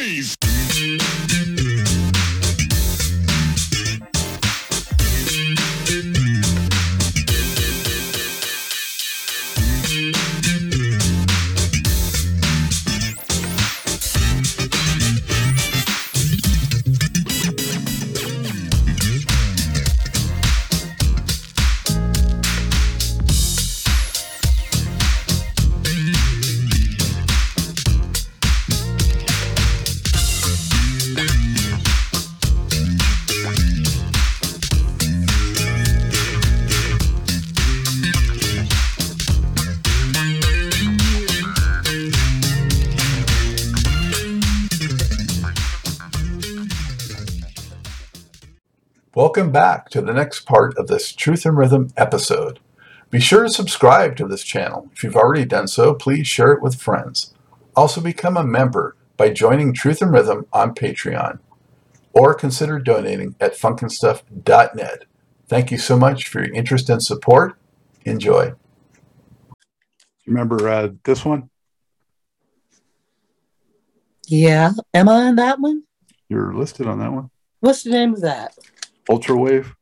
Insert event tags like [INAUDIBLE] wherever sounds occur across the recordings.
noise. Welcome back to the next part of this Truth and Rhythm episode. Be sure to subscribe to this channel. If you've already done so, please share it with friends. Also, become a member by joining Truth and Rhythm on Patreon or consider donating at funkinstuff.net. Thank you so much for your interest and support. Enjoy. Remember uh, this one? Yeah. Am I on that one? You're listed on that one. What's the name of that? Ultra Wave.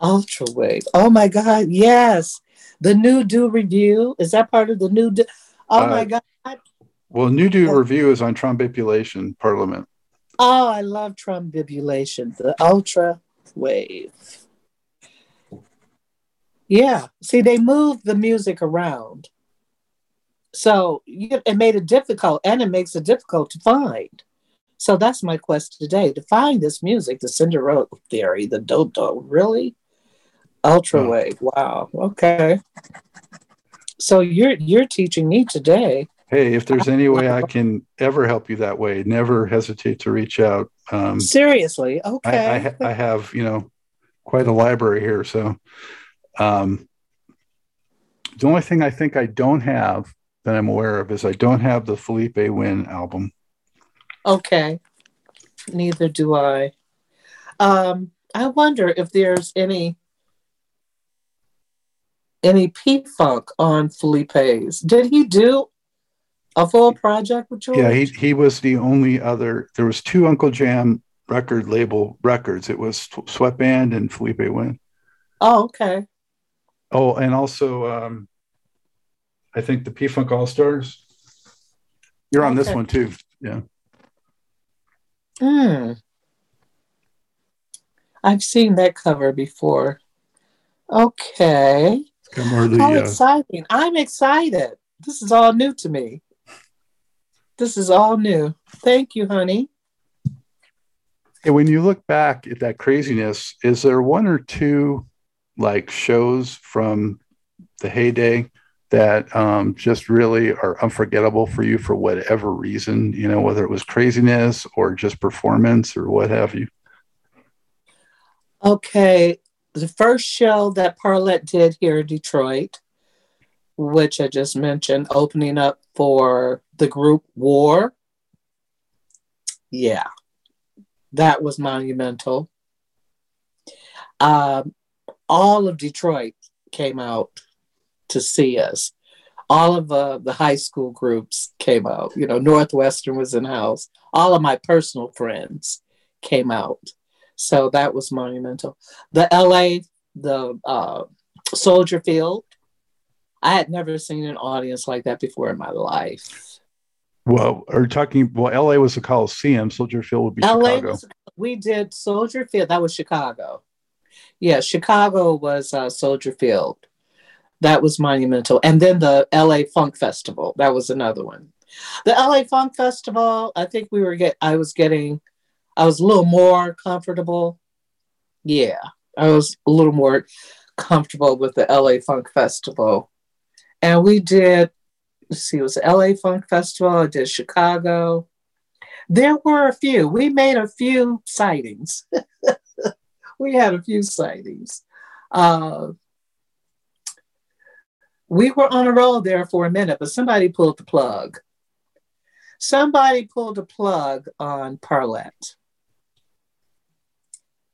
Ultra Wave. Oh my God. Yes. The new doo review. Is that part of the new do? Oh Uh, my God. Well, New Doo Review is on Trombipulation Parliament. Oh, I love Trombipulation. The Ultra Wave. Yeah. See, they moved the music around. So it made it difficult and it makes it difficult to find. So that's my quest today to find this music, the Cinderella theory, the Dodo. Really? Ultra Oh. wave. Wow. Okay. So you're you're teaching me today. Hey, if there's any way I can ever help you that way, never hesitate to reach out. Um, Seriously. Okay. I, ha- I have, you know, quite a library here. So um, the only thing I think I don't have that I'm aware of is I don't have the Philippe Wynne album. Okay. Neither do I. Um, I wonder if there's any any P Funk on Philippe's. Did he do a full project with George? Yeah, he he was the only other. There was two Uncle Jam record label records. It was Sweatband and Philippe Wynne. Oh, okay. Oh, and also um, I think the P Funk All Stars. You're on this one too. Yeah. Hmm. I've seen that cover before. Okay. It's got more of the, How uh, exciting. I'm excited. This is all new to me. This is all new. Thank you, honey. Hey, when you look back at that craziness, is there one or two like shows from the heyday that um, just really are unforgettable for you for whatever reason? You know, whether it was craziness or just performance or what have you. Okay, the first show that Parlet did here in Detroit, which I just mentioned, opening up for the group War. Yeah, that was monumental. Um, all of Detroit came out to see us. All of uh, the high school groups came out. You know, Northwestern was in house. All of my personal friends came out. So that was monumental. The LA, the uh, Soldier Field, I had never seen an audience like that before in my life. Well, are you talking? Well, LA was the Coliseum. Soldier Field would be LA Chicago. was, we did Soldier Field. That was Chicago. Yeah, Chicago was uh, Soldier Field. That was monumental. And then the LA Funk Festival. That was another one. The LA Funk Festival, I think we were get I was getting I was a little more comfortable. Yeah, I was a little more comfortable with the LA Funk Festival. And we did let's see, it was LA Funk Festival, I did Chicago. There were a few. We made a few sightings. [LAUGHS] we had a few sightings. Uh, we were on a roll there for a minute, but somebody pulled the plug. Somebody pulled the plug on Parlet.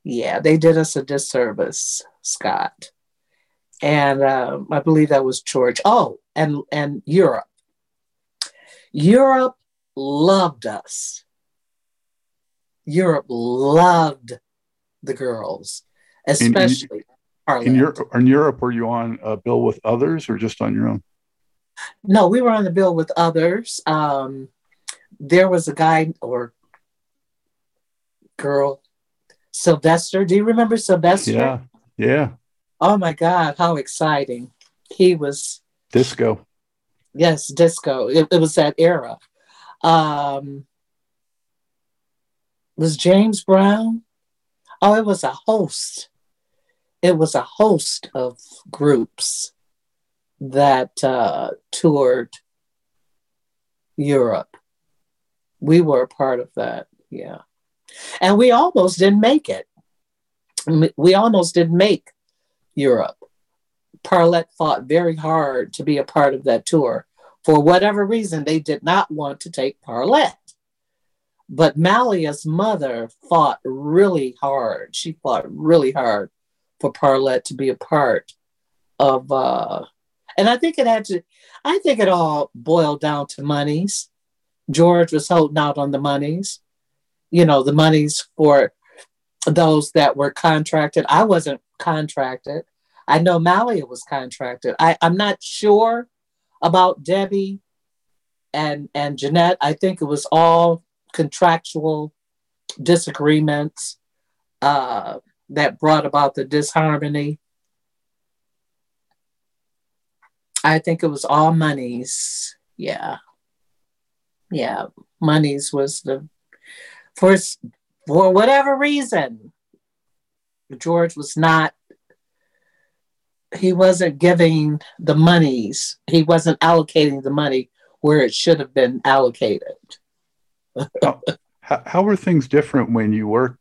Yeah, they did us a disservice, Scott. And um, I believe that was George. Oh, and and Europe. Europe loved us. Europe loved the girls, especially in, in, in Europe. In Europe, were you on a bill with others or just on your own? No, we were on the bill with others. Um, there was a guy or girl, Sylvester. Do you remember Sylvester? Yeah, yeah. Oh my God, how exciting! He was disco. Yes, disco. It, it was that era. Um, was James Brown? Oh, it was a host. It was a host of groups that uh, toured Europe. We were a part of that, yeah. And we almost didn't make it. We almost didn't make Europe. Parlet fought very hard to be a part of that tour. For whatever reason, they did not want to take Parlet. But Mallia's mother fought really hard. She fought really hard for Parlet to be a part of uh, and I think it had to, I think it all boiled down to monies. George was holding out on the monies, you know, the monies for those that were contracted. I wasn't contracted. I know Mallia was contracted. I, I'm not sure about Debbie and and Jeanette. I think it was all contractual disagreements uh, that brought about the disharmony. I think it was all monies. Yeah. Yeah. Monies was the for for whatever reason. George was not he wasn't giving the monies. He wasn't allocating the money where it should have been allocated. how, how were things different when you were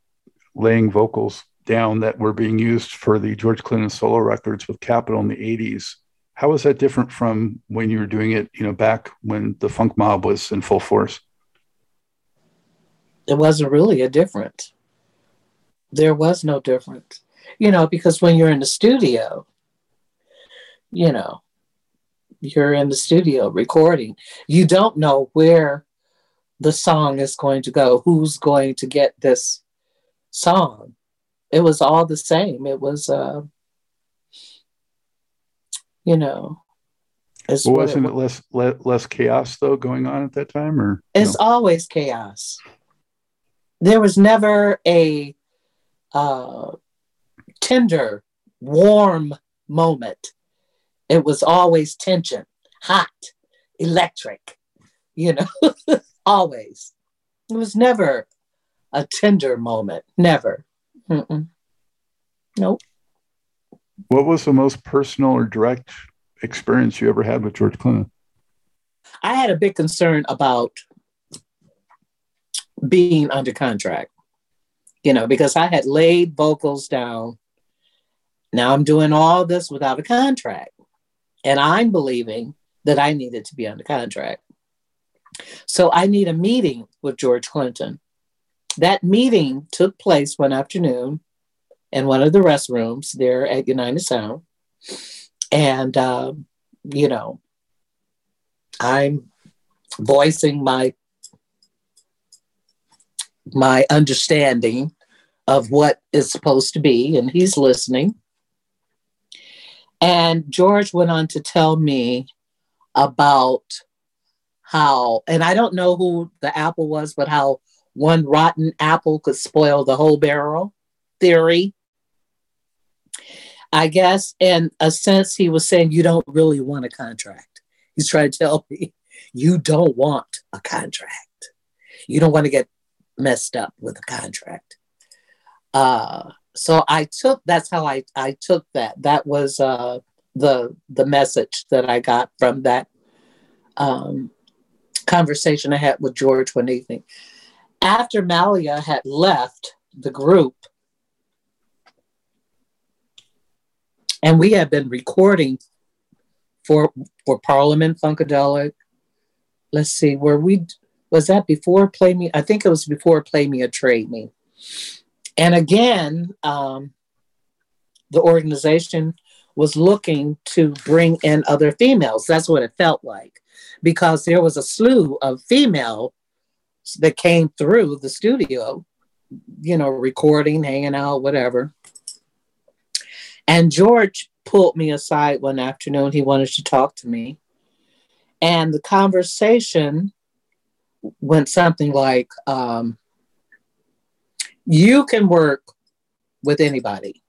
laying vocals down that were being used for the George Clinton solo records with Capitol in the 80s how was that different from when you were doing it, you know, back when the funk mob was in full force? It wasn't really a difference. There was no difference, you know, because when you're in the studio, you know, you're in the studio recording, you don't know where the song is going to go, who's going to get this song. It was all the same. It was, uh, you know. Well, wasn't it, it less le- less chaos though going on at that time, or it's no? always chaos. There was never a uh, tender, warm moment. It was always tension, hot, electric. You know, [LAUGHS] always. It was never a tender moment. Never. Mm-mm. Nope. What was the most personal or direct experience you ever had with George Clinton? I had a big concern about being under contract, you know, because I had laid vocals down. Now I'm doing all this without a contract. And I'm believing that I needed to be under contract. So I need a meeting with George Clinton. That meeting took place one afternoon in one of the restrooms there at United Sound. And, uh, you know, I'm voicing my my understanding of what is supposed to be, and he's listening. And George went on to tell me about how, and I don't know who the apple was, but how one rotten apple could spoil the whole barrel theory. I guess in a sense, he was saying, You don't really want a contract. He's trying to tell me, You don't want a contract. You don't want to get messed up with a contract. Uh, so I took that's how I, I took that. That was uh, the the message that I got from that um, conversation I had with George one evening. After Mallia had left the group, and we had been recording for for Parliament Funkadelic. Let's see, where we was that before Play Me? I think it was before Play Me or Trade Me. And again, um, the organization was looking to bring in other females. That's what it felt like, because there was a slew of female that came through the studio, you know, recording, hanging out, whatever. And George pulled me aside one afternoon. He wanted to talk to me. And the conversation went something like, um, You can work with anybody.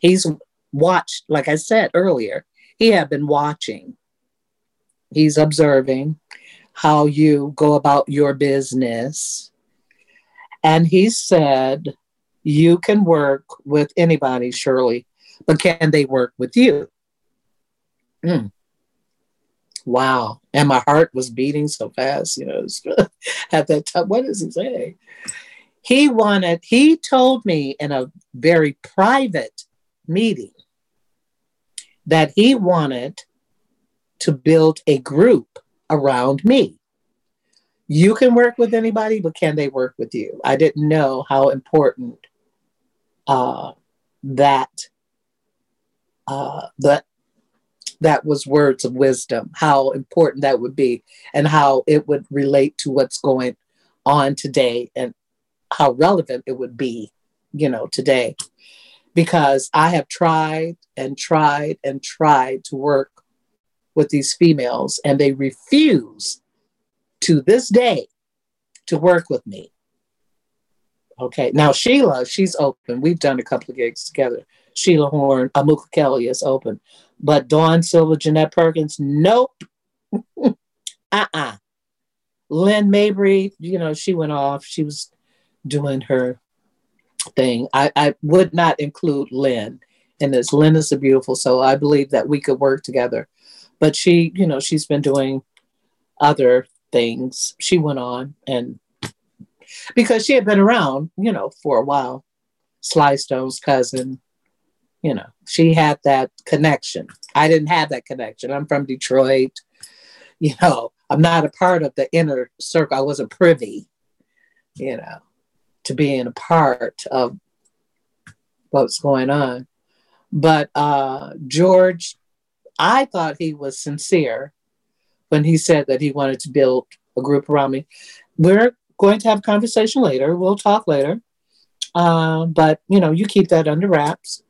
He's watched, like I said earlier, he had been watching. He's observing how you go about your business. And he said, You can work with anybody, Shirley, but can they work with you? Mm. Wow. And my heart was beating so fast, you know, [LAUGHS] at that time. What does he say? He wanted, he told me in a very private meeting that he wanted to build a group around me. You can work with anybody, but can they work with you? I didn't know how important uh, that uh, that that was words of wisdom. How important that would be, and how it would relate to what's going on today, and how relevant it would be, you know, today. Because I have tried and tried and tried to work with these females, and they refuse to this day to work with me. Okay, now Sheila, she's open. We've done a couple of gigs together. Sheila Horn, Amuka Kelly is open. But Dawn Silva, Jeanette Perkins, nope. [LAUGHS] uh-uh. Lynn Mabry, you know, she went off. She was doing her thing. I, I would not include Lynn in this. Lynn is a beautiful soul. I believe that we could work together but she, you know, she's been doing other things. She went on and because she had been around, you know, for a while. Sly Stone's cousin, you know, she had that connection. I didn't have that connection. I'm from Detroit. You know, I'm not a part of the inner circle. I wasn't privy, you know, to being a part of what's going on. But uh, George I thought he was sincere when he said that he wanted to build a group around me. We're going to have a conversation later. We'll talk later. Uh, but, you know, you keep that under wraps.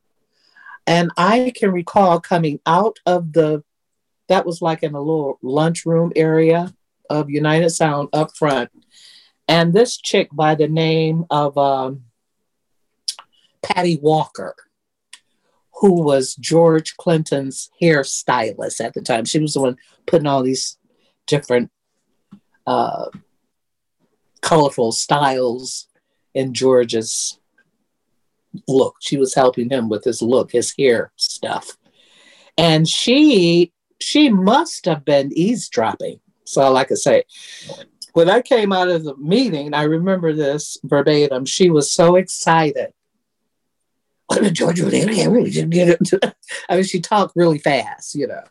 And I can recall coming out of the, that was like in a little lunchroom area of United Sound up front. And this chick by the name of um, Patty Walker who was George Clinton's hairstylist at the time. She was the one putting all these different uh, colorful styles in George's look. She was helping him with his look, his hair stuff. And she she must have been eavesdropping. So like I say, when I came out of the meeting, I remember this verbatim. She was so excited Georgia, I mean, she talked really fast, you know.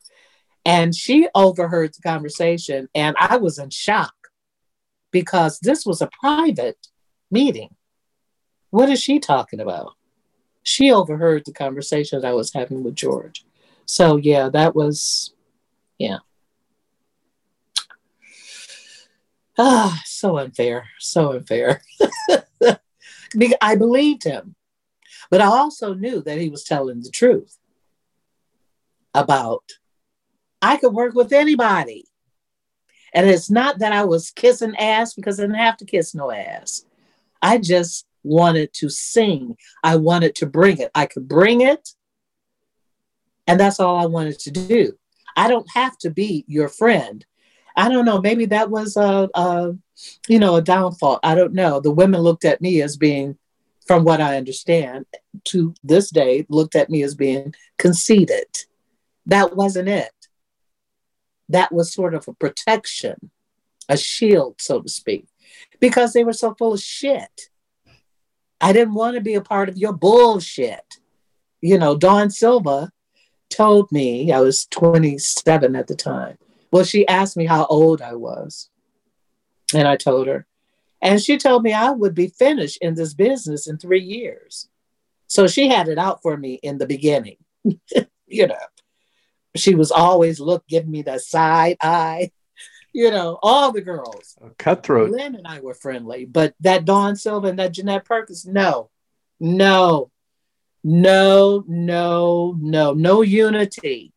And she overheard the conversation, and I was in shock because this was a private meeting. What is she talking about? She overheard the conversation I was having with George. So, yeah, that was, yeah. Ah, so unfair, so unfair. [LAUGHS] I believed him. But I also knew that he was telling the truth about I could work with anybody. And it's not that I was kissing ass because I didn't have to kiss no ass. I just wanted to sing. I wanted to bring it. I could bring it. And that's all I wanted to do. I don't have to be your friend. I don't know. Maybe that was a, a you know, a downfall. I don't know. The women looked at me as being from what I understand, to this day, looked at me as being conceited. That wasn't it. That was sort of a protection, a shield, so to speak, because they were so full of shit. I didn't want to be a part of your bullshit. You know, Dawn Silva told me I was 27 at the time. Well, she asked me how old I was. And I told her. And she told me I would be finished in this business in three years. So she had it out for me in the beginning. [LAUGHS] you know, she was always look, giving me the side eye. [LAUGHS] you know, all the girls. Cutthroat. Lynn and I were friendly, but that Dawn Silva and that Jeanette Perkins, no, no, no, no, no, no unity,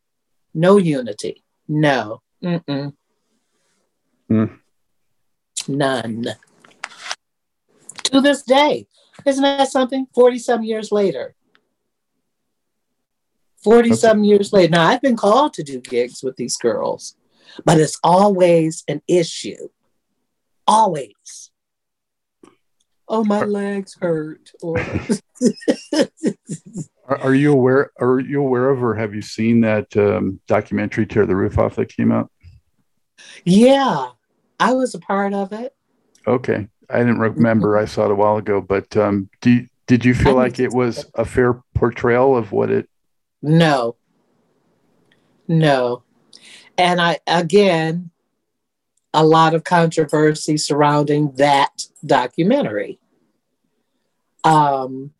no unity, no, Mm-mm. Hmm. none. To this day, isn't that something? Forty some years later. 40 some years later. Now, I've been called to do gigs with these girls, but it's always an issue. Always. Oh, my legs hurt. Or [LAUGHS] Are, are you aware? Are you aware of, or have you seen that um, documentary "Tear the Roof Off" that came out? yeah, I was a part of it. Okay, I didn't remember. I saw it a while ago, but um, do did you feel like it was a fair portrayal of what it? No. No. And I, again, a lot of controversy surrounding that documentary. Um,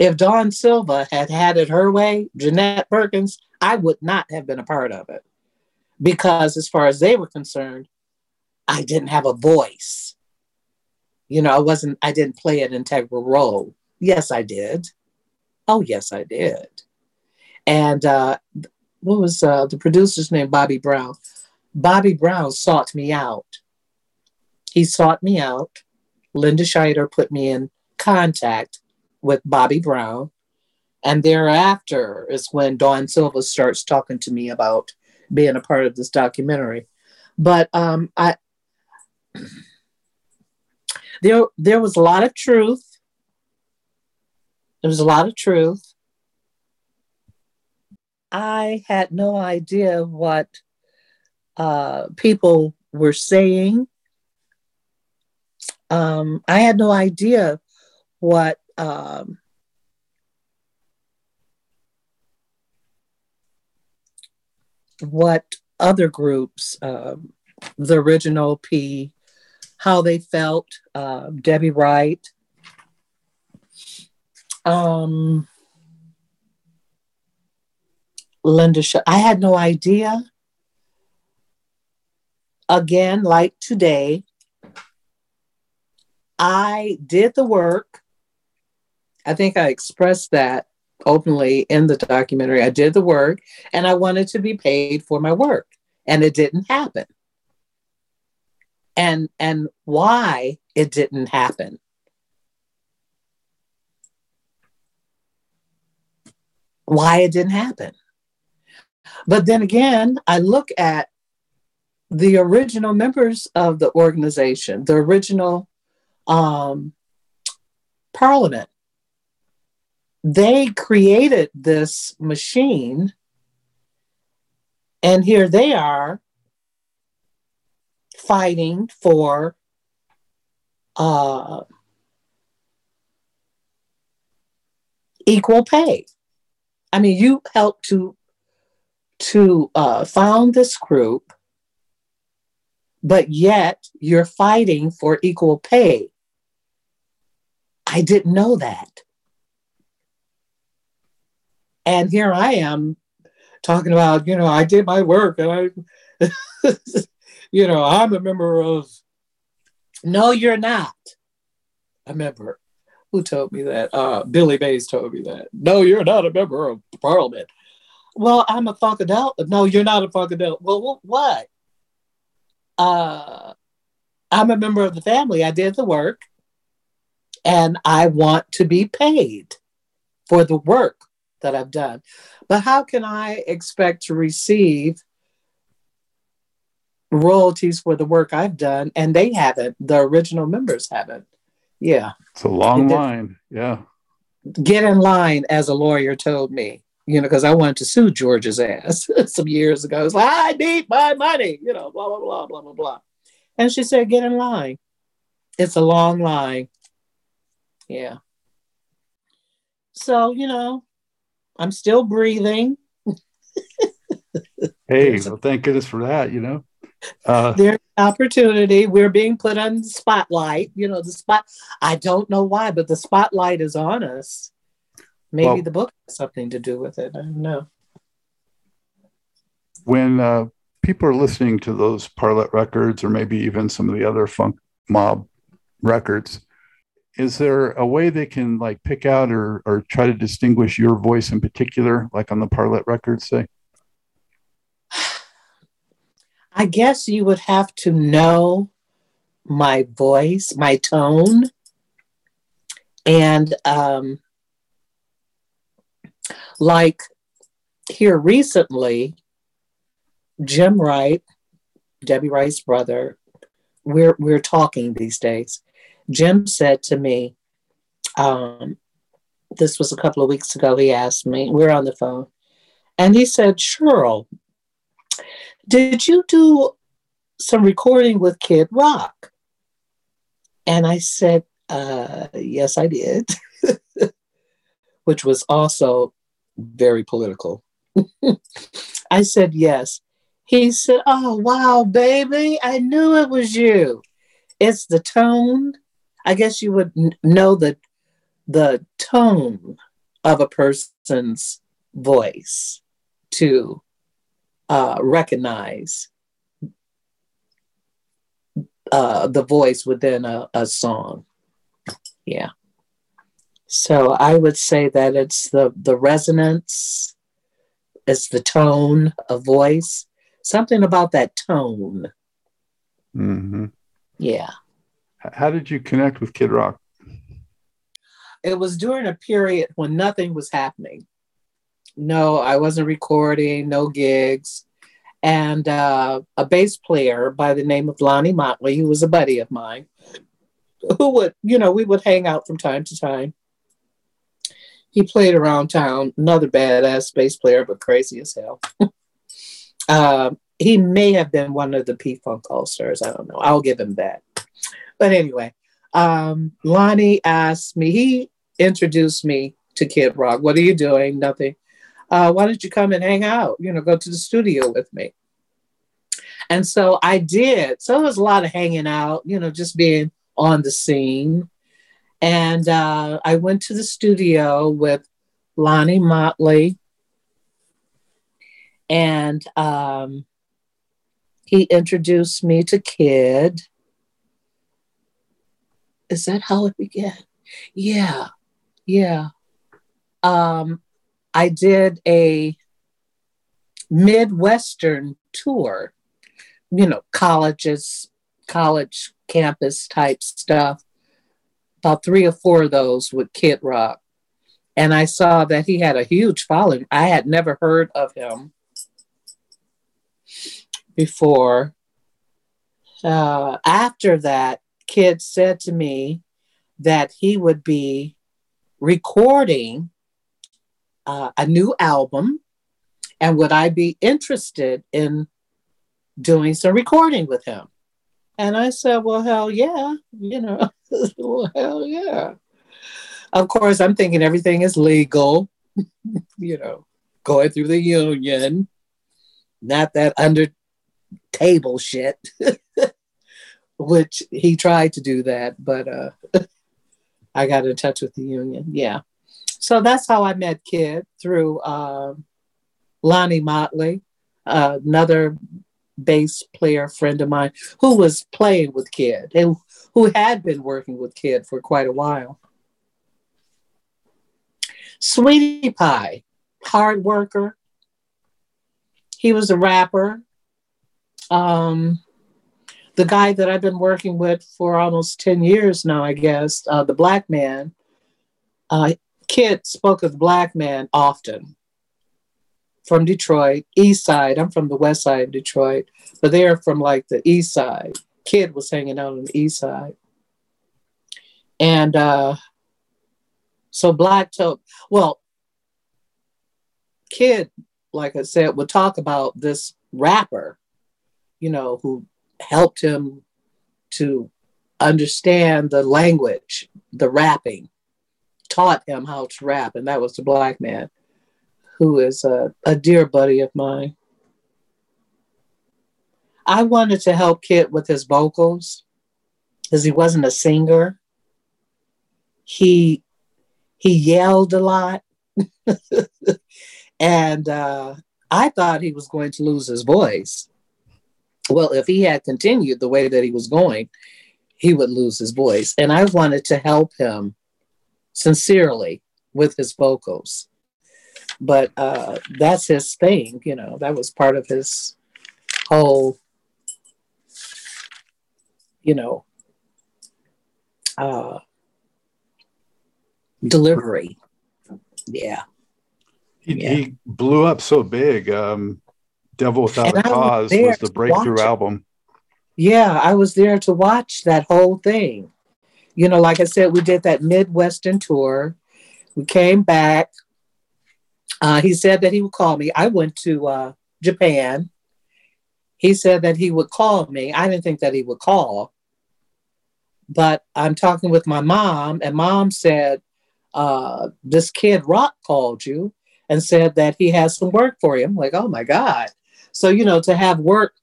if Dawn Silva had had it her way, Jeanette Perkins, I would not have been a part of it because, as far as they were concerned, I didn't have a voice. You know, I wasn't, I didn't play an integral role. Yes, I did. Oh, yes, I did. And uh, what was uh, the producer's name? Bobby Brown. Bobby Brown sought me out. He sought me out. Linda Shider put me in contact with Bobby Brown. And thereafter is when Dawn Silva starts talking to me about being a part of this documentary. But um, I [CLEARS THROAT] there there was a lot of truth. There was a lot of truth. I had no idea what uh, people were saying. Um, I had no idea what um, what other groups, um, the original P, how they felt, uh, Debbie Wright. Um, Linda, Sh- I had no idea. Again, like today, I did the work. I think I expressed that openly in the documentary. I did the work and I wanted to be paid for my work, and it didn't happen. And and why it didn't happen. Why it didn't happen. But then again, I look at the original members of the organization, the original um, parliament. They created this machine, and here they are fighting for uh, equal pay. I mean, you helped to to uh, found this group, but yet you're fighting for equal pay. I didn't know that. And here I am talking about, you know, I did my work and I, [LAUGHS] you know, I'm a member of. No, you're not a member. Who told me that? Uh, Billy Mays told me that. No, you're not a member of parliament. Well, I'm a funkadelic. No, you're not a funkadelic. Well, what? Uh, I'm a member of the family. I did the work, and I want to be paid for the work that I've done. But how can I expect to receive royalties for the work I've done and they haven't? The original members haven't. Yeah. It's a long line. Yeah. Get in line, as a lawyer told me, you know, because I wanted to sue George's ass [LAUGHS] some years ago. It's like, I need my money, you know, blah, blah, blah, blah, blah, blah. And she said, get in line. It's a long line. Yeah. So, you know, I'm still breathing. [LAUGHS] Hey, well, thank goodness for that. You know. Uh, There's opportunity. We're being put on the spotlight. You know, the spot. I don't know why, but the spotlight is on us. Maybe Well- the book has something to do with it. I don't know. when uh, people are listening to those Parlet records, or maybe even some of the other funk mob records, is there a way they can like pick out or or try to distinguish your voice in particular, like on the Parlet records, say? I guess you would have to know my voice, my tone, and um, like here recently, Jim Wright, Debbie Wright's brother, we're we're talking these days. Jim said to me, um, this was a couple of weeks ago, he asked me, we're on the phone, and he said, Cheryl, did you do some recording with Kid Rock? And I said, uh, yes, I did, [LAUGHS] which was also very political. [LAUGHS] I said, yes. He said, oh, wow, baby, I knew it was you. It's the tone. I guess you would n- know the, the tone of a person's voice to uh, recognize uh, the voice within a, a song. Yeah. So I would say that it's the the resonance, it's the tone of voice, something about that tone. Mm-hmm. Yeah. How did you connect with Kid Rock? It was during a period when nothing was happening. No, I wasn't recording, no gigs. And uh, a bass player by the name of Lonnie Motley, who was a buddy of mine, who would, you know, we would hang out from time to time. He played around town, another badass bass player, but crazy as hell. [LAUGHS] uh, he may have been one of the P Funk All Stars. I don't know. I'll give him that. But anyway, um, Lonnie asked me, he introduced me to Kid Rock. What are you doing? Nothing. Uh, why don't you come and hang out? You know, go to the studio with me. And so I did. So it was a lot of hanging out, you know, just being on the scene. And uh, I went to the studio with Lonnie Motley. And um, he introduced me to Kid. Is that how it began? Yeah, yeah. Um, I did a Midwestern tour, you know, colleges, college campus type stuff. About three or four of those with Kid Rock. And I saw that he had a huge following. I had never heard of him before. Uh, after that, Kid said to me that he would be recording uh, a new album and would I be interested in doing some recording with him? And I said, Well, hell yeah, you know, [LAUGHS] well, hell yeah. Of course, I'm thinking everything is legal, [LAUGHS] you know, going through the union, not that under table shit, [LAUGHS] which he tried to do that, but uh, I got in touch with the union. Yeah. So that's how I met Kid through uh, Lonnie Motley, uh, another bass player friend of mine who was playing with Kid and who had been working with Kid for quite a while. Sweetie Pie, hard worker. He was a rapper. Um, the guy that I've been working with for almost 10 years now, I guess, uh, the black man, uh, Kid spoke of black man often from Detroit, east side. I'm from the west side of Detroit, but they're from like the east side. Kid was hanging out on the east side. And uh, so Black Toe, well, Kid, like I said, would talk about this rapper, you know, who helped him to understand the language, the rapping, taught him how to rap, and that was the black man who is a, a dear buddy of mine. I wanted to help Kid with his vocals because he wasn't a singer. He he yelled a lot, [LAUGHS] and uh, I thought he was going to lose his voice. well, if he had continued the way that he was going, he would lose his voice. And I wanted to help him sincerely with his vocals. But uh, that's his thing, you know, that was part of his whole, you know, uh, delivery. Yeah. He, Yeah. he blew up so big. Um, Devil Without And a was Cause there was the breakthrough album. Yeah, I was there to watch that whole thing. You know, like I said, we did that Midwestern tour. We came back. Uh, he said that he would call me. I went to uh, Japan. He said that he would call me. I didn't think that he would call. But I'm talking with my mom, and mom said, uh, This kid Rock called you and said that he has some work for you. I'm like, Oh my God. So, you know, to have work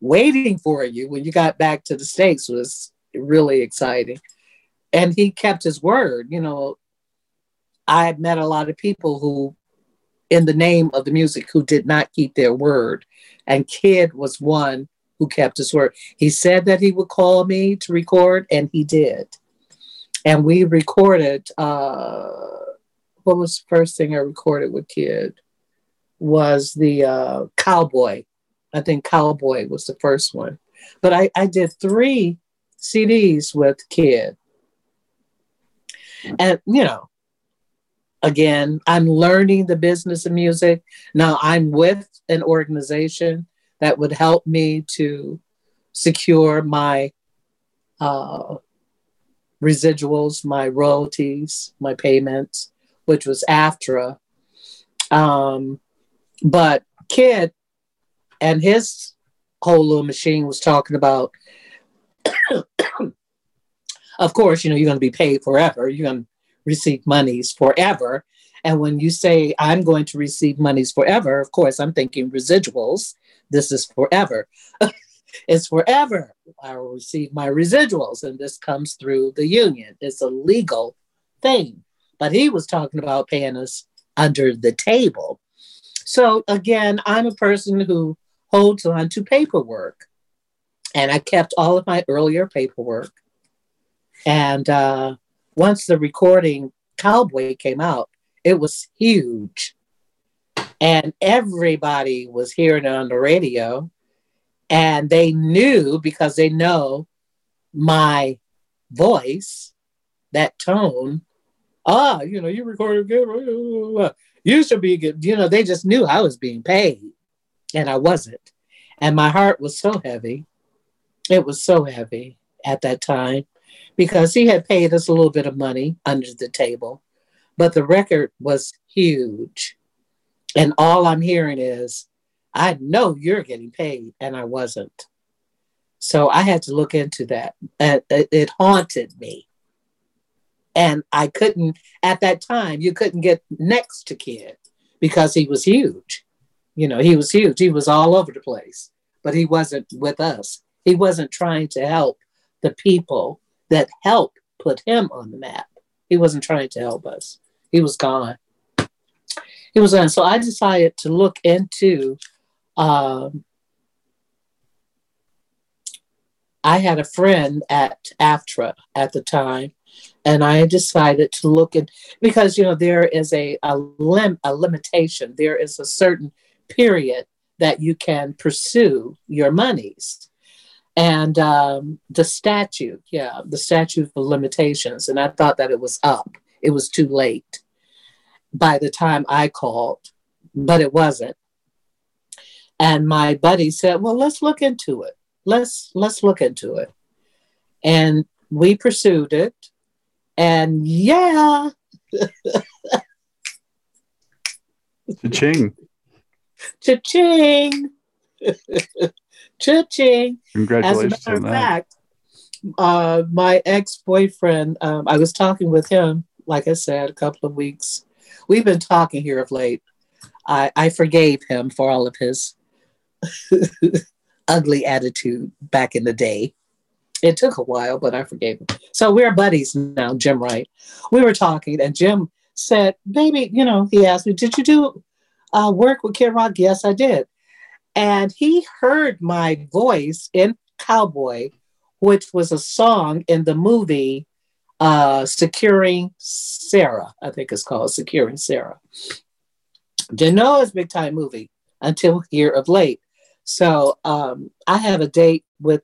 waiting for you when you got back to the States was really exciting. And he kept his word. You know, I met a lot of people who, in the name of the music, who did not keep their word. And Kid was one who kept his word. He said that he would call me to record, and he did. And we recorded, uh, what was the first thing I recorded with Kid? Was the uh, Cowboy. I think Cowboy was the first one. But I, I did three CDs with Kid. And, you know, again, I'm learning the business of music. Now I'm with an organization that would help me to secure my uh, residuals, my royalties, my payments, which was AFTRA. Um, but Kid and his whole little machine was talking about of course you know you're going to be paid forever. You're going to receive monies forever. And when you say i'm going to receive monies forever of course i'm thinking residuals. This is forever. [LAUGHS] It's forever. I will receive my residuals and this comes through the union. It's a legal thing. But he was talking about paying us under the table. So again i'm a person who holds on to paperwork. And I kept all of my earlier paperwork. And uh, once the recording Cowboy came out, it was huge. And everybody was hearing it on the radio. And they knew because they know my voice, that tone. Ah, you know, you recorded good. You should be good. You know, they just knew I was being paid and I wasn't. And my heart was so heavy. It was so heavy at that time because he had paid us a little bit of money under the table, but the record was huge. And all I'm hearing is, I know you're getting paid, and I wasn't. So I had to look into that. And it, it haunted me. And I couldn't, at that time, you couldn't get next to Kid because he was huge you know, he was huge. He was all over the place, but he wasn't with us. He wasn't trying to help the people that helped put him on the map. He wasn't trying to help us. He was gone. He was gone. So I decided to look into. Um, I had a friend at AFTRA at the time, and I decided to look at because you know there is a a, lim, a limitation. There is a certain period that you can pursue your monies. And um, the statute, yeah, the statute of limitations. And I thought that it was up. It was too late by the time I called, but it wasn't. And my buddy said, "Well, let's look into it. Let's let's look into it." And we pursued it. And yeah, Cha-ching. cha-ching, [LAUGHS] cha-ching. As a matter of fact, uh, my ex boyfriend, um, I was talking with him, like I said, a couple of weeks. We've been talking here of late. I, I forgave him for all of his [LAUGHS] ugly attitude back in the day. It took a while, but I forgave him. So we're buddies now, Jim Wright. We were talking, and Jim said, Baby, you know, he asked me, Did you do uh, work with Kid Rock? Yes, I did. And he heard my voice in Cowboy, which was a song in the movie uh, Securing Sarah, I think it's called Securing Sarah. Was big time movie until here of late. So um, I have a date with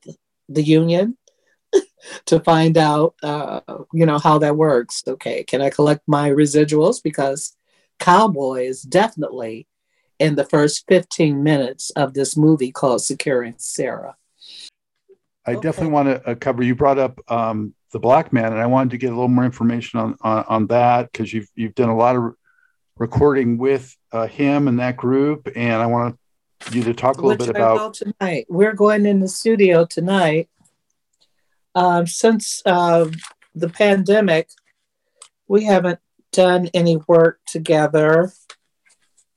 the union [LAUGHS] to find out, uh, you know, how that works. Okay, can I collect my residuals? Because Cowboy is definitely in the first 15 minutes of this movie called Securing Sarah. I okay. definitely want to uh, cover. You brought up um, the black man, and I wanted to get a little more information on on, on that because you've you've done a lot of recording with uh, him and that group, and I want you to talk a little Which bit about tonight. We're going in the studio tonight. Um, since uh, the pandemic, we haven't done any work together,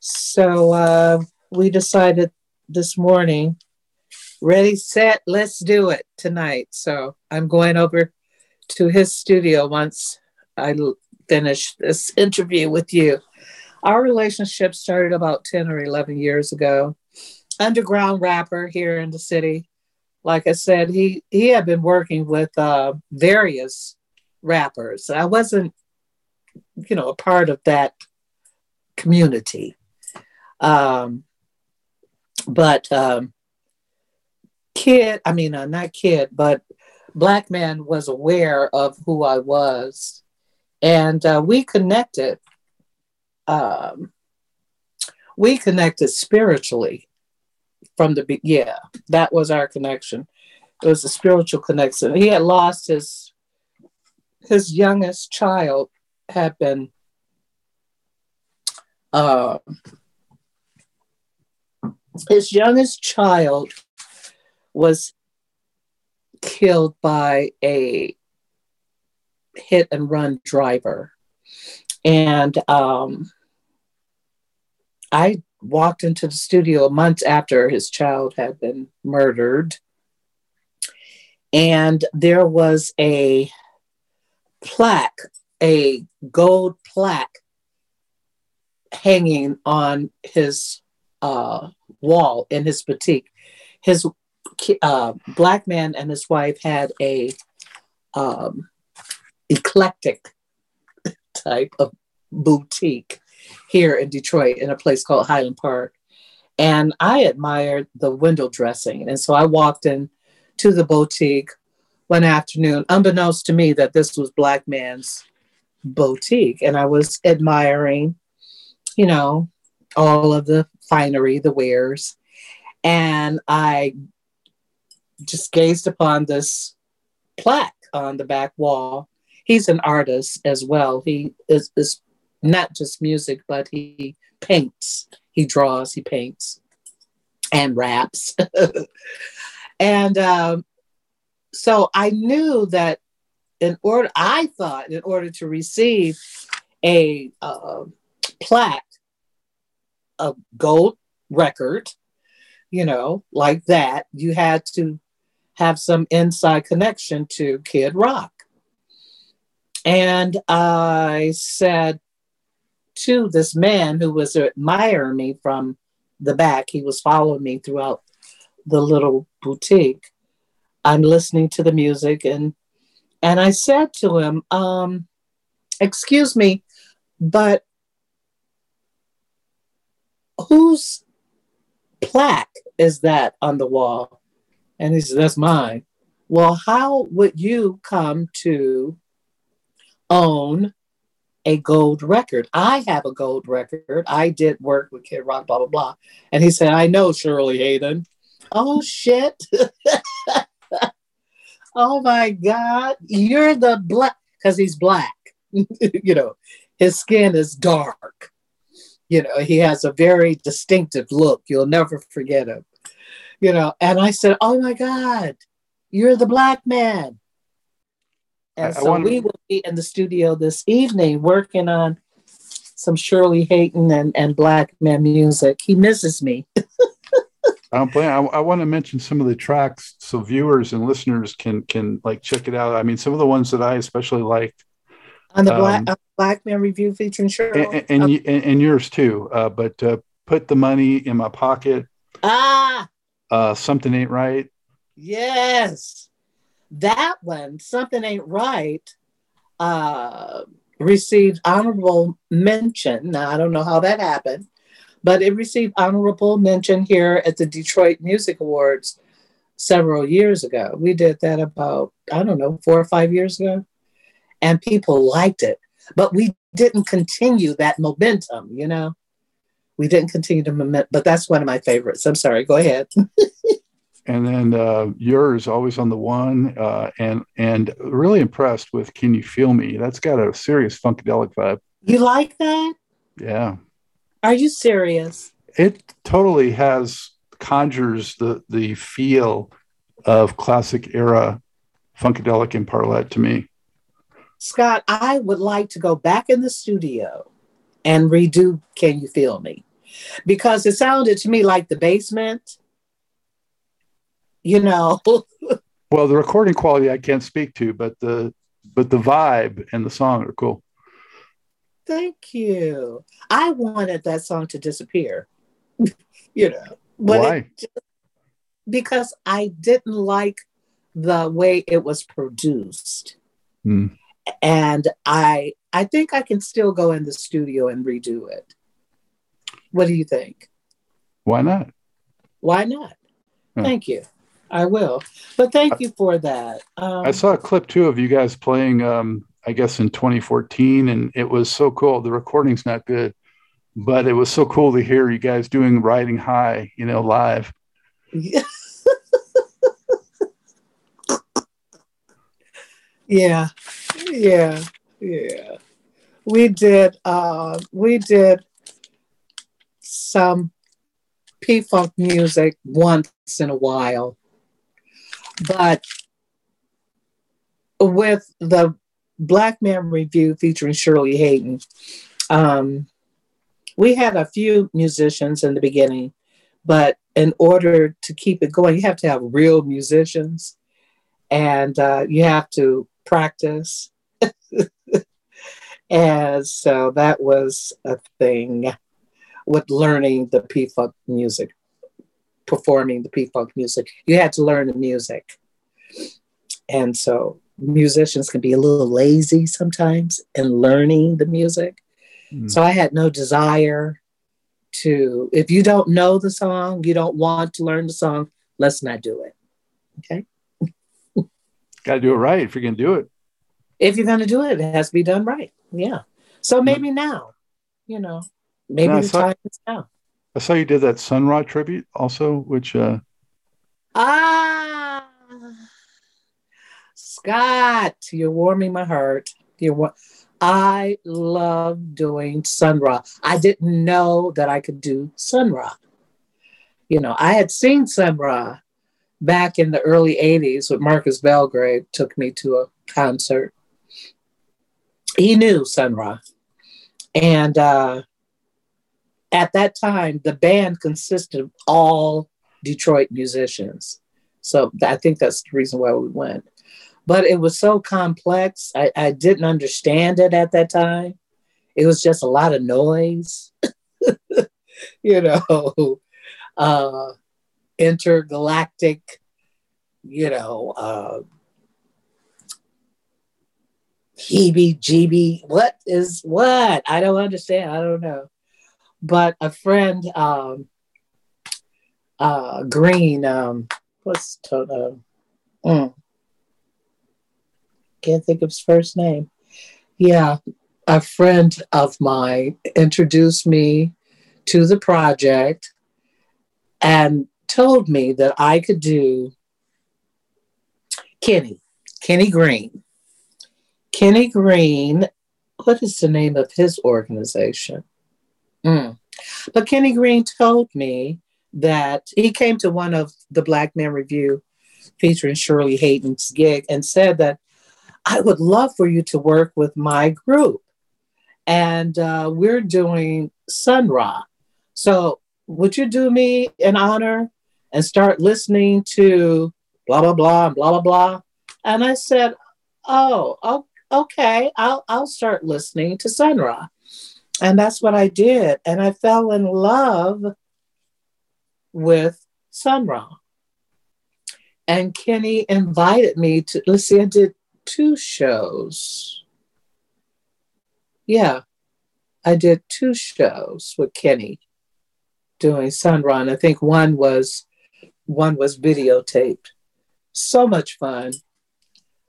so uh, we decided this morning ready, set, let's do it tonight. So I'm going over to his studio once I finish this interview with you. Our relationship started about 10 or 11 years ago. Underground rapper here in the city. Like I said, he, he had been working with uh, various rappers. I wasn't, you know, a part of that community. Um, but um, kid, I mean, uh, not kid, but black man was aware of who I was, and uh, we connected. Um, we connected spiritually from the yeah. That was our connection. It was a spiritual connection. He had lost his his youngest child had been uh, his youngest child was killed by a hit and run driver. And um, I walked into the studio months after his child had been murdered. And there was a plaque, a gold plaque hanging on his uh, wall in his boutique. His uh, black man and his wife had a um, eclectic [LAUGHS] type of boutique here in Detroit in a place called Highland Park. And I admired the window dressing. And so I walked in to the boutique one afternoon, unbeknownst to me that this was Black Man's boutique. And I was admiring, you know, all of the finery, the wares. And I just gazed upon this plaque on the back wall. He's an artist as well. He is, is not just music, but he paints, he draws, he paints, and raps. [LAUGHS] and um, so I knew that in order, I thought in order to receive a uh, plaque, a gold record, you know, like that, you had to have some inside connection to Kid Rock. And I said to this man who was admiring me from the back, he was following me throughout the little boutique. I'm listening to the music and and I said to him, um, excuse me, but whose plaque is that on the wall? And he said, That's mine. Well, how would you come to own a gold record? I have a gold record. I did work with Kid Rock, blah, blah, blah. And he said, I know Shirley Hayden. Oh, shit. [LAUGHS] oh, my God. You're the black, because he's black. [LAUGHS] you know, his skin is dark. You know, he has a very distinctive look. You'll never forget him you know, and I said, "Oh my God, you're the black man." And I, so I we will be in the studio this evening working on some Shirley Hayden and, and black man music. He misses me. [LAUGHS] Um, I'm playing. I, I, want to mention some of the tracks so viewers and listeners can can like check it out. I mean, some of the ones that I especially liked on the black um, black man review featuring Shirley and and, and, and yours too. Uh, but uh, put the money in my pocket Ah, uh, Something Ain't Right. yes. That one, Something Ain't Right, uh, received honorable mention. Now, I don't know how that happened, but it received honorable mention here at the Detroit Music Awards several years ago. We did that about, I don't know, four or five years ago. And people liked it, but we didn't continue that momentum, you know? We didn't continue to momentum, but that's one of my favorites. I'm sorry, go ahead. [LAUGHS] and then uh, yours always on the one uh, and and really impressed with can you feel me that's got a serious funkadelic vibe You like that? yeah Are you serious? it totally has conjures the the feel of classic era funkadelic and Parlet to me Scott, I would like to go back in the studio and redo Can You Feel Me? Because it sounded to me like the basement. You know, [LAUGHS] well the recording quality i can't speak to but the but the vibe and the song are cool thank you. I wanted that song to disappear. [LAUGHS] you know, but why it, because I didn't like the way it was produced. Hmm. And I I think I can still go in the studio and redo it. What do you think? why not Why not? Hmm. Thank you. I will. But thank you for that. Um, I saw a clip too of you guys playing, um, I guess in 2014, and it was so cool. The recording's not good, but it was so cool to hear you guys doing Riding High, you know, live. [LAUGHS] yeah. Yeah. Yeah. Yeah. We did uh we did some P Funk music once in a while. But with the Black Man Review featuring Shirley Hayden, um, we had a few musicians in the beginning, but in order to keep it going, you have to have real musicians and uh, you have to practice. [LAUGHS] and so that was a thing with learning the P Funk music, performing the P Funk music. You had to learn the music. And so musicians can be a little lazy sometimes in learning the music. Mm. So I had no desire to, if you don't know the song, you don't want to learn the song, let's not do it. Okay. Got to do it right if you're going to do it. If you're going to do it, it has to be done right. Yeah. So maybe now, you know, maybe Yeah, the saw- time is now. I saw you did that Sun Ra tribute also, which uh, Ah, Scott, you're warming my heart. You're wa- I love doing Sun Ra. I didn't know that I could do Sun Ra. You know, I had seen Sun Ra back in the early 80s when Marcus Belgrave took me to a concert. He knew Sun Ra. And uh, at that time, the band consisted of all Detroit musicians. So I think that's the reason why we went. But it was so complex. I, I didn't understand it at that time. It was just a lot of noise, [LAUGHS] you know, [LAUGHS] uh, intergalactic, you know, uh, heebie jeebie. What is what? I don't understand. I don't know. But a friend, um, uh, Green, um, what's to, uh, mm, can't think of his first name. Yeah, a friend of mine introduced me to the project and told me that I could do Kenny, Kenny Green. Kenny Green, what is the name of his organization? Mm. But Kenny Green told me that he came to one of the Black Men Review featuring Shirley Hayden's gig and said that I would love for you to work with my group. And uh, we're doing Sun Ra. So would you do me an honor and start listening to blah, blah, blah, blah, blah, blah? And I said, oh, oh okay, I'll, I'll start listening to Sun Ra. And that's what I did. And I fell in love with Sun Ra. And Kenny invited me to, let's see, I did two shows. Yeah, I did two shows with Kenny doing Sun Ra. And I think one was one was videotaped. So much fun.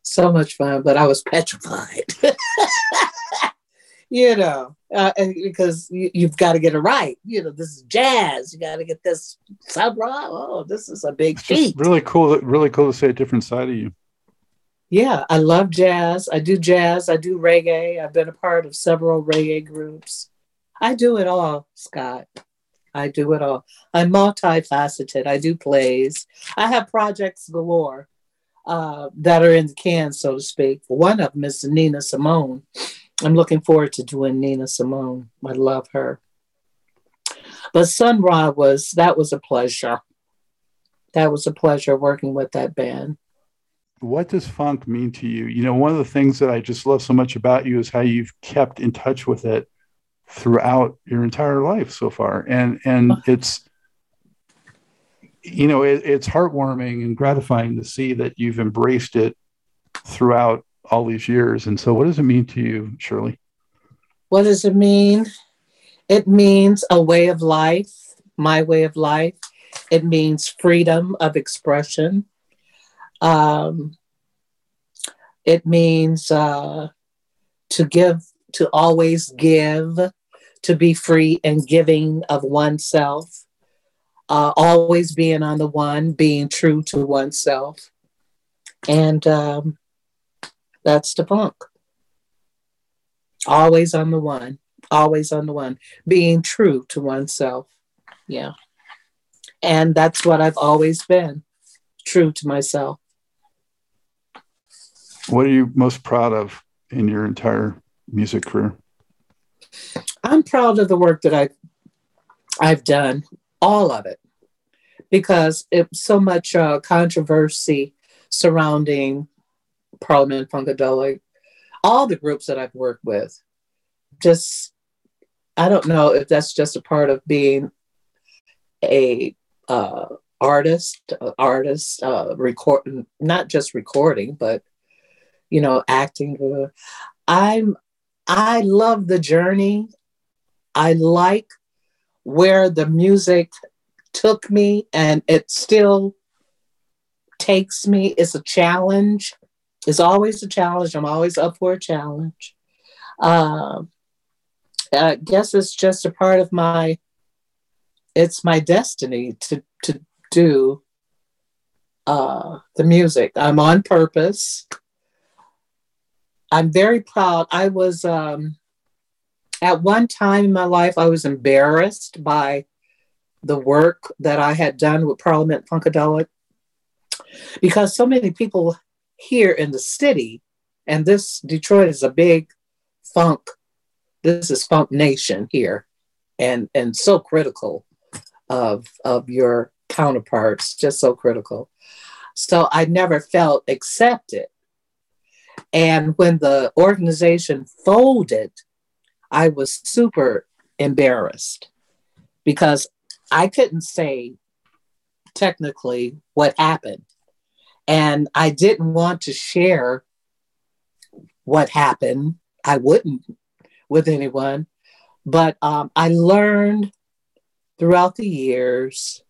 So much fun, but I was petrified. [LAUGHS] you know, uh, because you, have got to get it right. You know, this is jazz. You got to get this Sun Ra. Oh, this is a big feat. Really cool. Really cool to see a different side of you. Yeah, I love jazz. I do jazz. I do reggae. I've been a part of several reggae groups. I do it all, Scott. I do it all. I'm multifaceted. I do plays. I have projects galore uh, that are in the can, so to speak. One of them is Nina Simone. I'm looking forward to doing Nina Simone. I love her. But Sun Ra was that was a pleasure. That was a pleasure working with that band. What does funk mean to you? You know, one of the things that I just love so much about you is how you've kept in touch with it throughout your entire life so far, and and it's you know it, it's heartwarming and gratifying to see that you've embraced it throughout all these years. And so, what does it mean to you, Shirley? What does it mean? It means a way of life, my way of life. It means freedom of expression. Um, it means uh, to give, to always give, to be free and giving of oneself, uh, always being on the one, being true to oneself. And um, that's the funk. Always on the one, always on the one, being true to oneself. Yeah. And that's what I've always been true to myself. What are you most proud of in your entire music career? I'm proud of the work that I've I've done, all of it, because it's so much uh, controversy surrounding Parliament Funkadelic, all the groups that I've worked with. Just, I don't know if that's just a part of being a uh, artist, uh, artist, uh, record, not just recording, but you know, acting. I'm, I love the journey. I like where the music took me, and it still takes me. It's a challenge it's always a challenge. I'm always up for a challenge. Uh, I guess it's just a part of my. It's my destiny to to do uh, the music. I'm on purpose. I'm very proud. I was um, at one time in my life. I was embarrassed by the work that I had done with Parliament Funkadelic because so many people here in the city. And this Detroit is a big funk. This is funk nation here, and and so critical of of your counterparts, just so critical. So I never felt accepted. And when the organization folded, I was super embarrassed because I couldn't say technically what happened. And I didn't want to share what happened. I wouldn't with anyone. But um, I learned throughout the years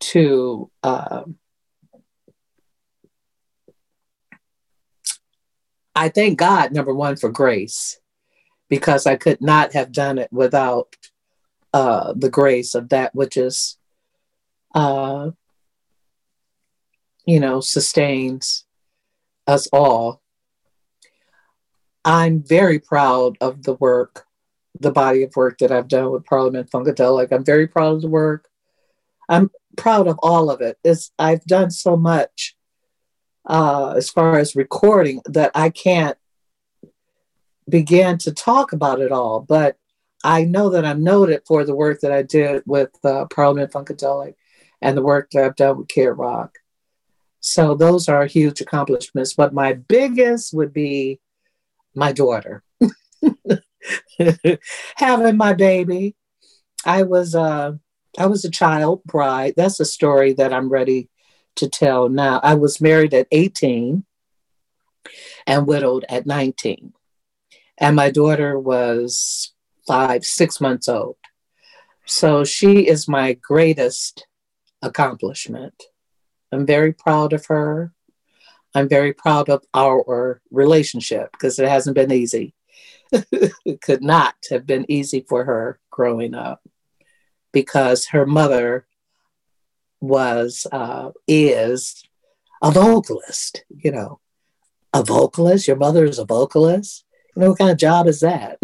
to um, I thank God, number one, for grace, because I could not have done it without uh, the grace of that which is uh, you know, sustains us all. I'm very proud of the work, the body of work that I've done with Parliament Funkadelic. I'm very proud of the work. I'm proud of all of it. It's, I've done so much uh, as far as recording that I can't begin to talk about it all. But I know that I'm noted for the work that I did with uh, Parliament Funkadelic and the work that I've done with Kid Rock. So those are huge accomplishments. But my biggest would be my daughter. [LAUGHS] Having my baby. I was uh, I was a child bride. That's a story that I'm ready to tell now. I was married at 18 and widowed at 19. And my daughter was five, six months old. So she is my greatest accomplishment. I'm very proud of her. I'm very proud of our relationship because it hasn't been easy. it [LAUGHS] could not have been easy for her growing up because her mother was uh, is a vocalist you know a vocalist your mother is a vocalist you know what kind of job is that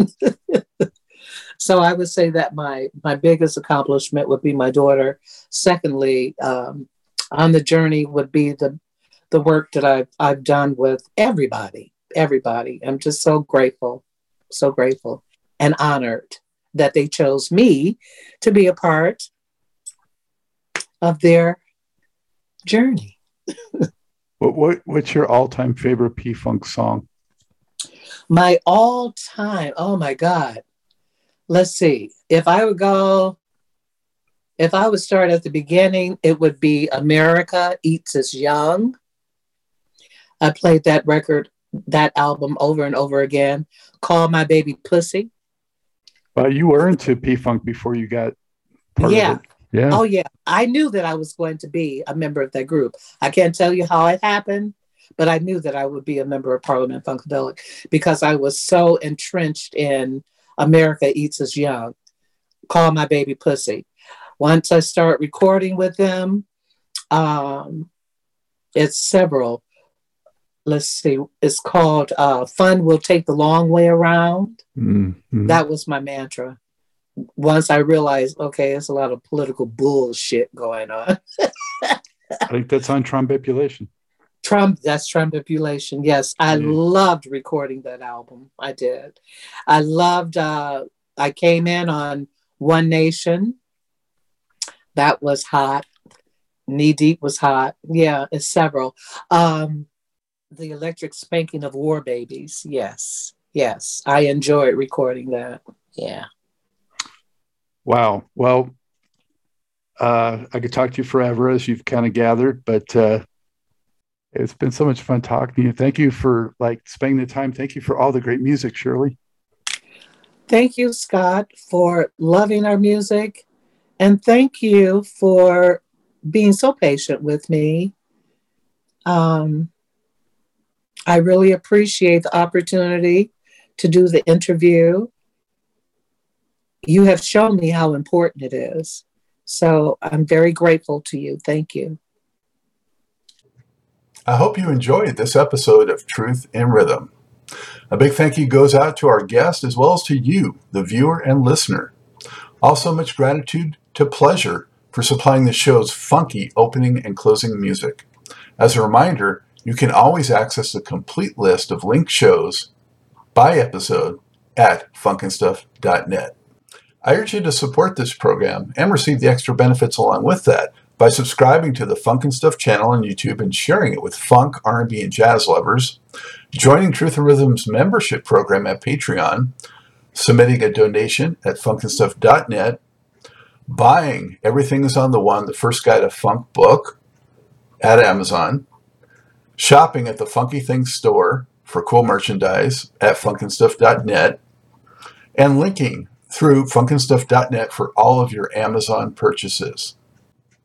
[LAUGHS] so i would say that my my biggest accomplishment would be my daughter secondly um, on the journey would be the the work that I've, I've done with everybody everybody i'm just so grateful so grateful and honored that they chose me to be a part of their journey. [LAUGHS] what, what what's your all-time favorite P-Funk song? My all-time, oh my God. Let's see. If I would go, if I would start at the beginning, it would be America Eats Us Young. I played that record, that album over and over again. Call My Baby Pussy. Well, you were into P Funk before you got yeah. Yeah. Oh yeah. I knew that I was going to be a member of that group. I can't tell you how it happened, but I knew that I would be a member of Parliament Funkadelic because I was so entrenched in America Eats Us Young. Call my baby pussy. Once I start recording with them, um, it's several. Let's see, it's called uh, Fun Will Take the Long Way Around. Mm-hmm. That was my mantra once I realized, okay, there's a lot of political bullshit going on. [LAUGHS] I think that's on Trombipulation. Trump, that's Trombipulation. Yes, I mm-hmm. loved recording that album. I did. I loved. uh I came in on One Nation. That was hot. Knee Deep was hot. Yeah, it's several. Um, the Electric Spanking of War Babies. Yes, yes, I enjoyed recording that. Yeah. Wow. Well, uh, I could talk to you forever, as you've kind of gathered, but uh, it's been so much fun talking to you. Thank you for like spending the time. Thank you for all the great music, Shirley. Thank you, Scott, for loving our music, and thank you for being so patient with me. Um, I really appreciate the opportunity to do the interview you have shown me how important it is. So I'm very grateful to you. Thank you. I hope you enjoyed this episode of Truth in Rhythm. A big thank you goes out to our guest as well as to you, the viewer and listener. Also, much gratitude to Pleasure for supplying the show's funky opening and closing music. As a reminder, you can always access the complete list of linked shows by episode at funknstuff.net. I urge you to support this program and receive the extra benefits along with that by subscribing to the Funk and Stuff channel on YouTube and sharing it with funk, R&B, and jazz lovers, joining Truth in Rhythm's membership program at Patreon, submitting a donation at funkandstuff.net, buying Everything is on the One, the first guide to funk book at Amazon, shopping at the Funky Things store for cool merchandise at funkandstuff.net, and linking through funkandstuff.net for all of your Amazon purchases.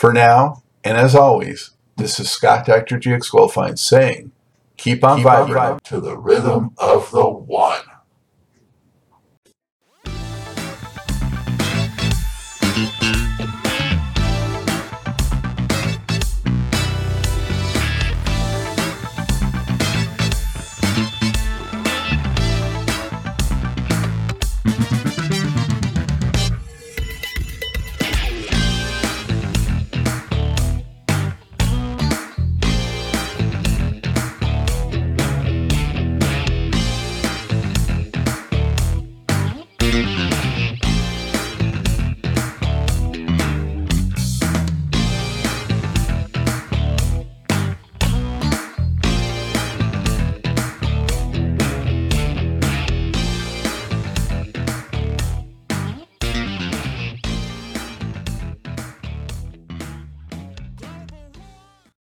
For now, and as always, this is Scott Dr. GX Goldfine saying, keep on, keep vibing on to the rhythm of the one.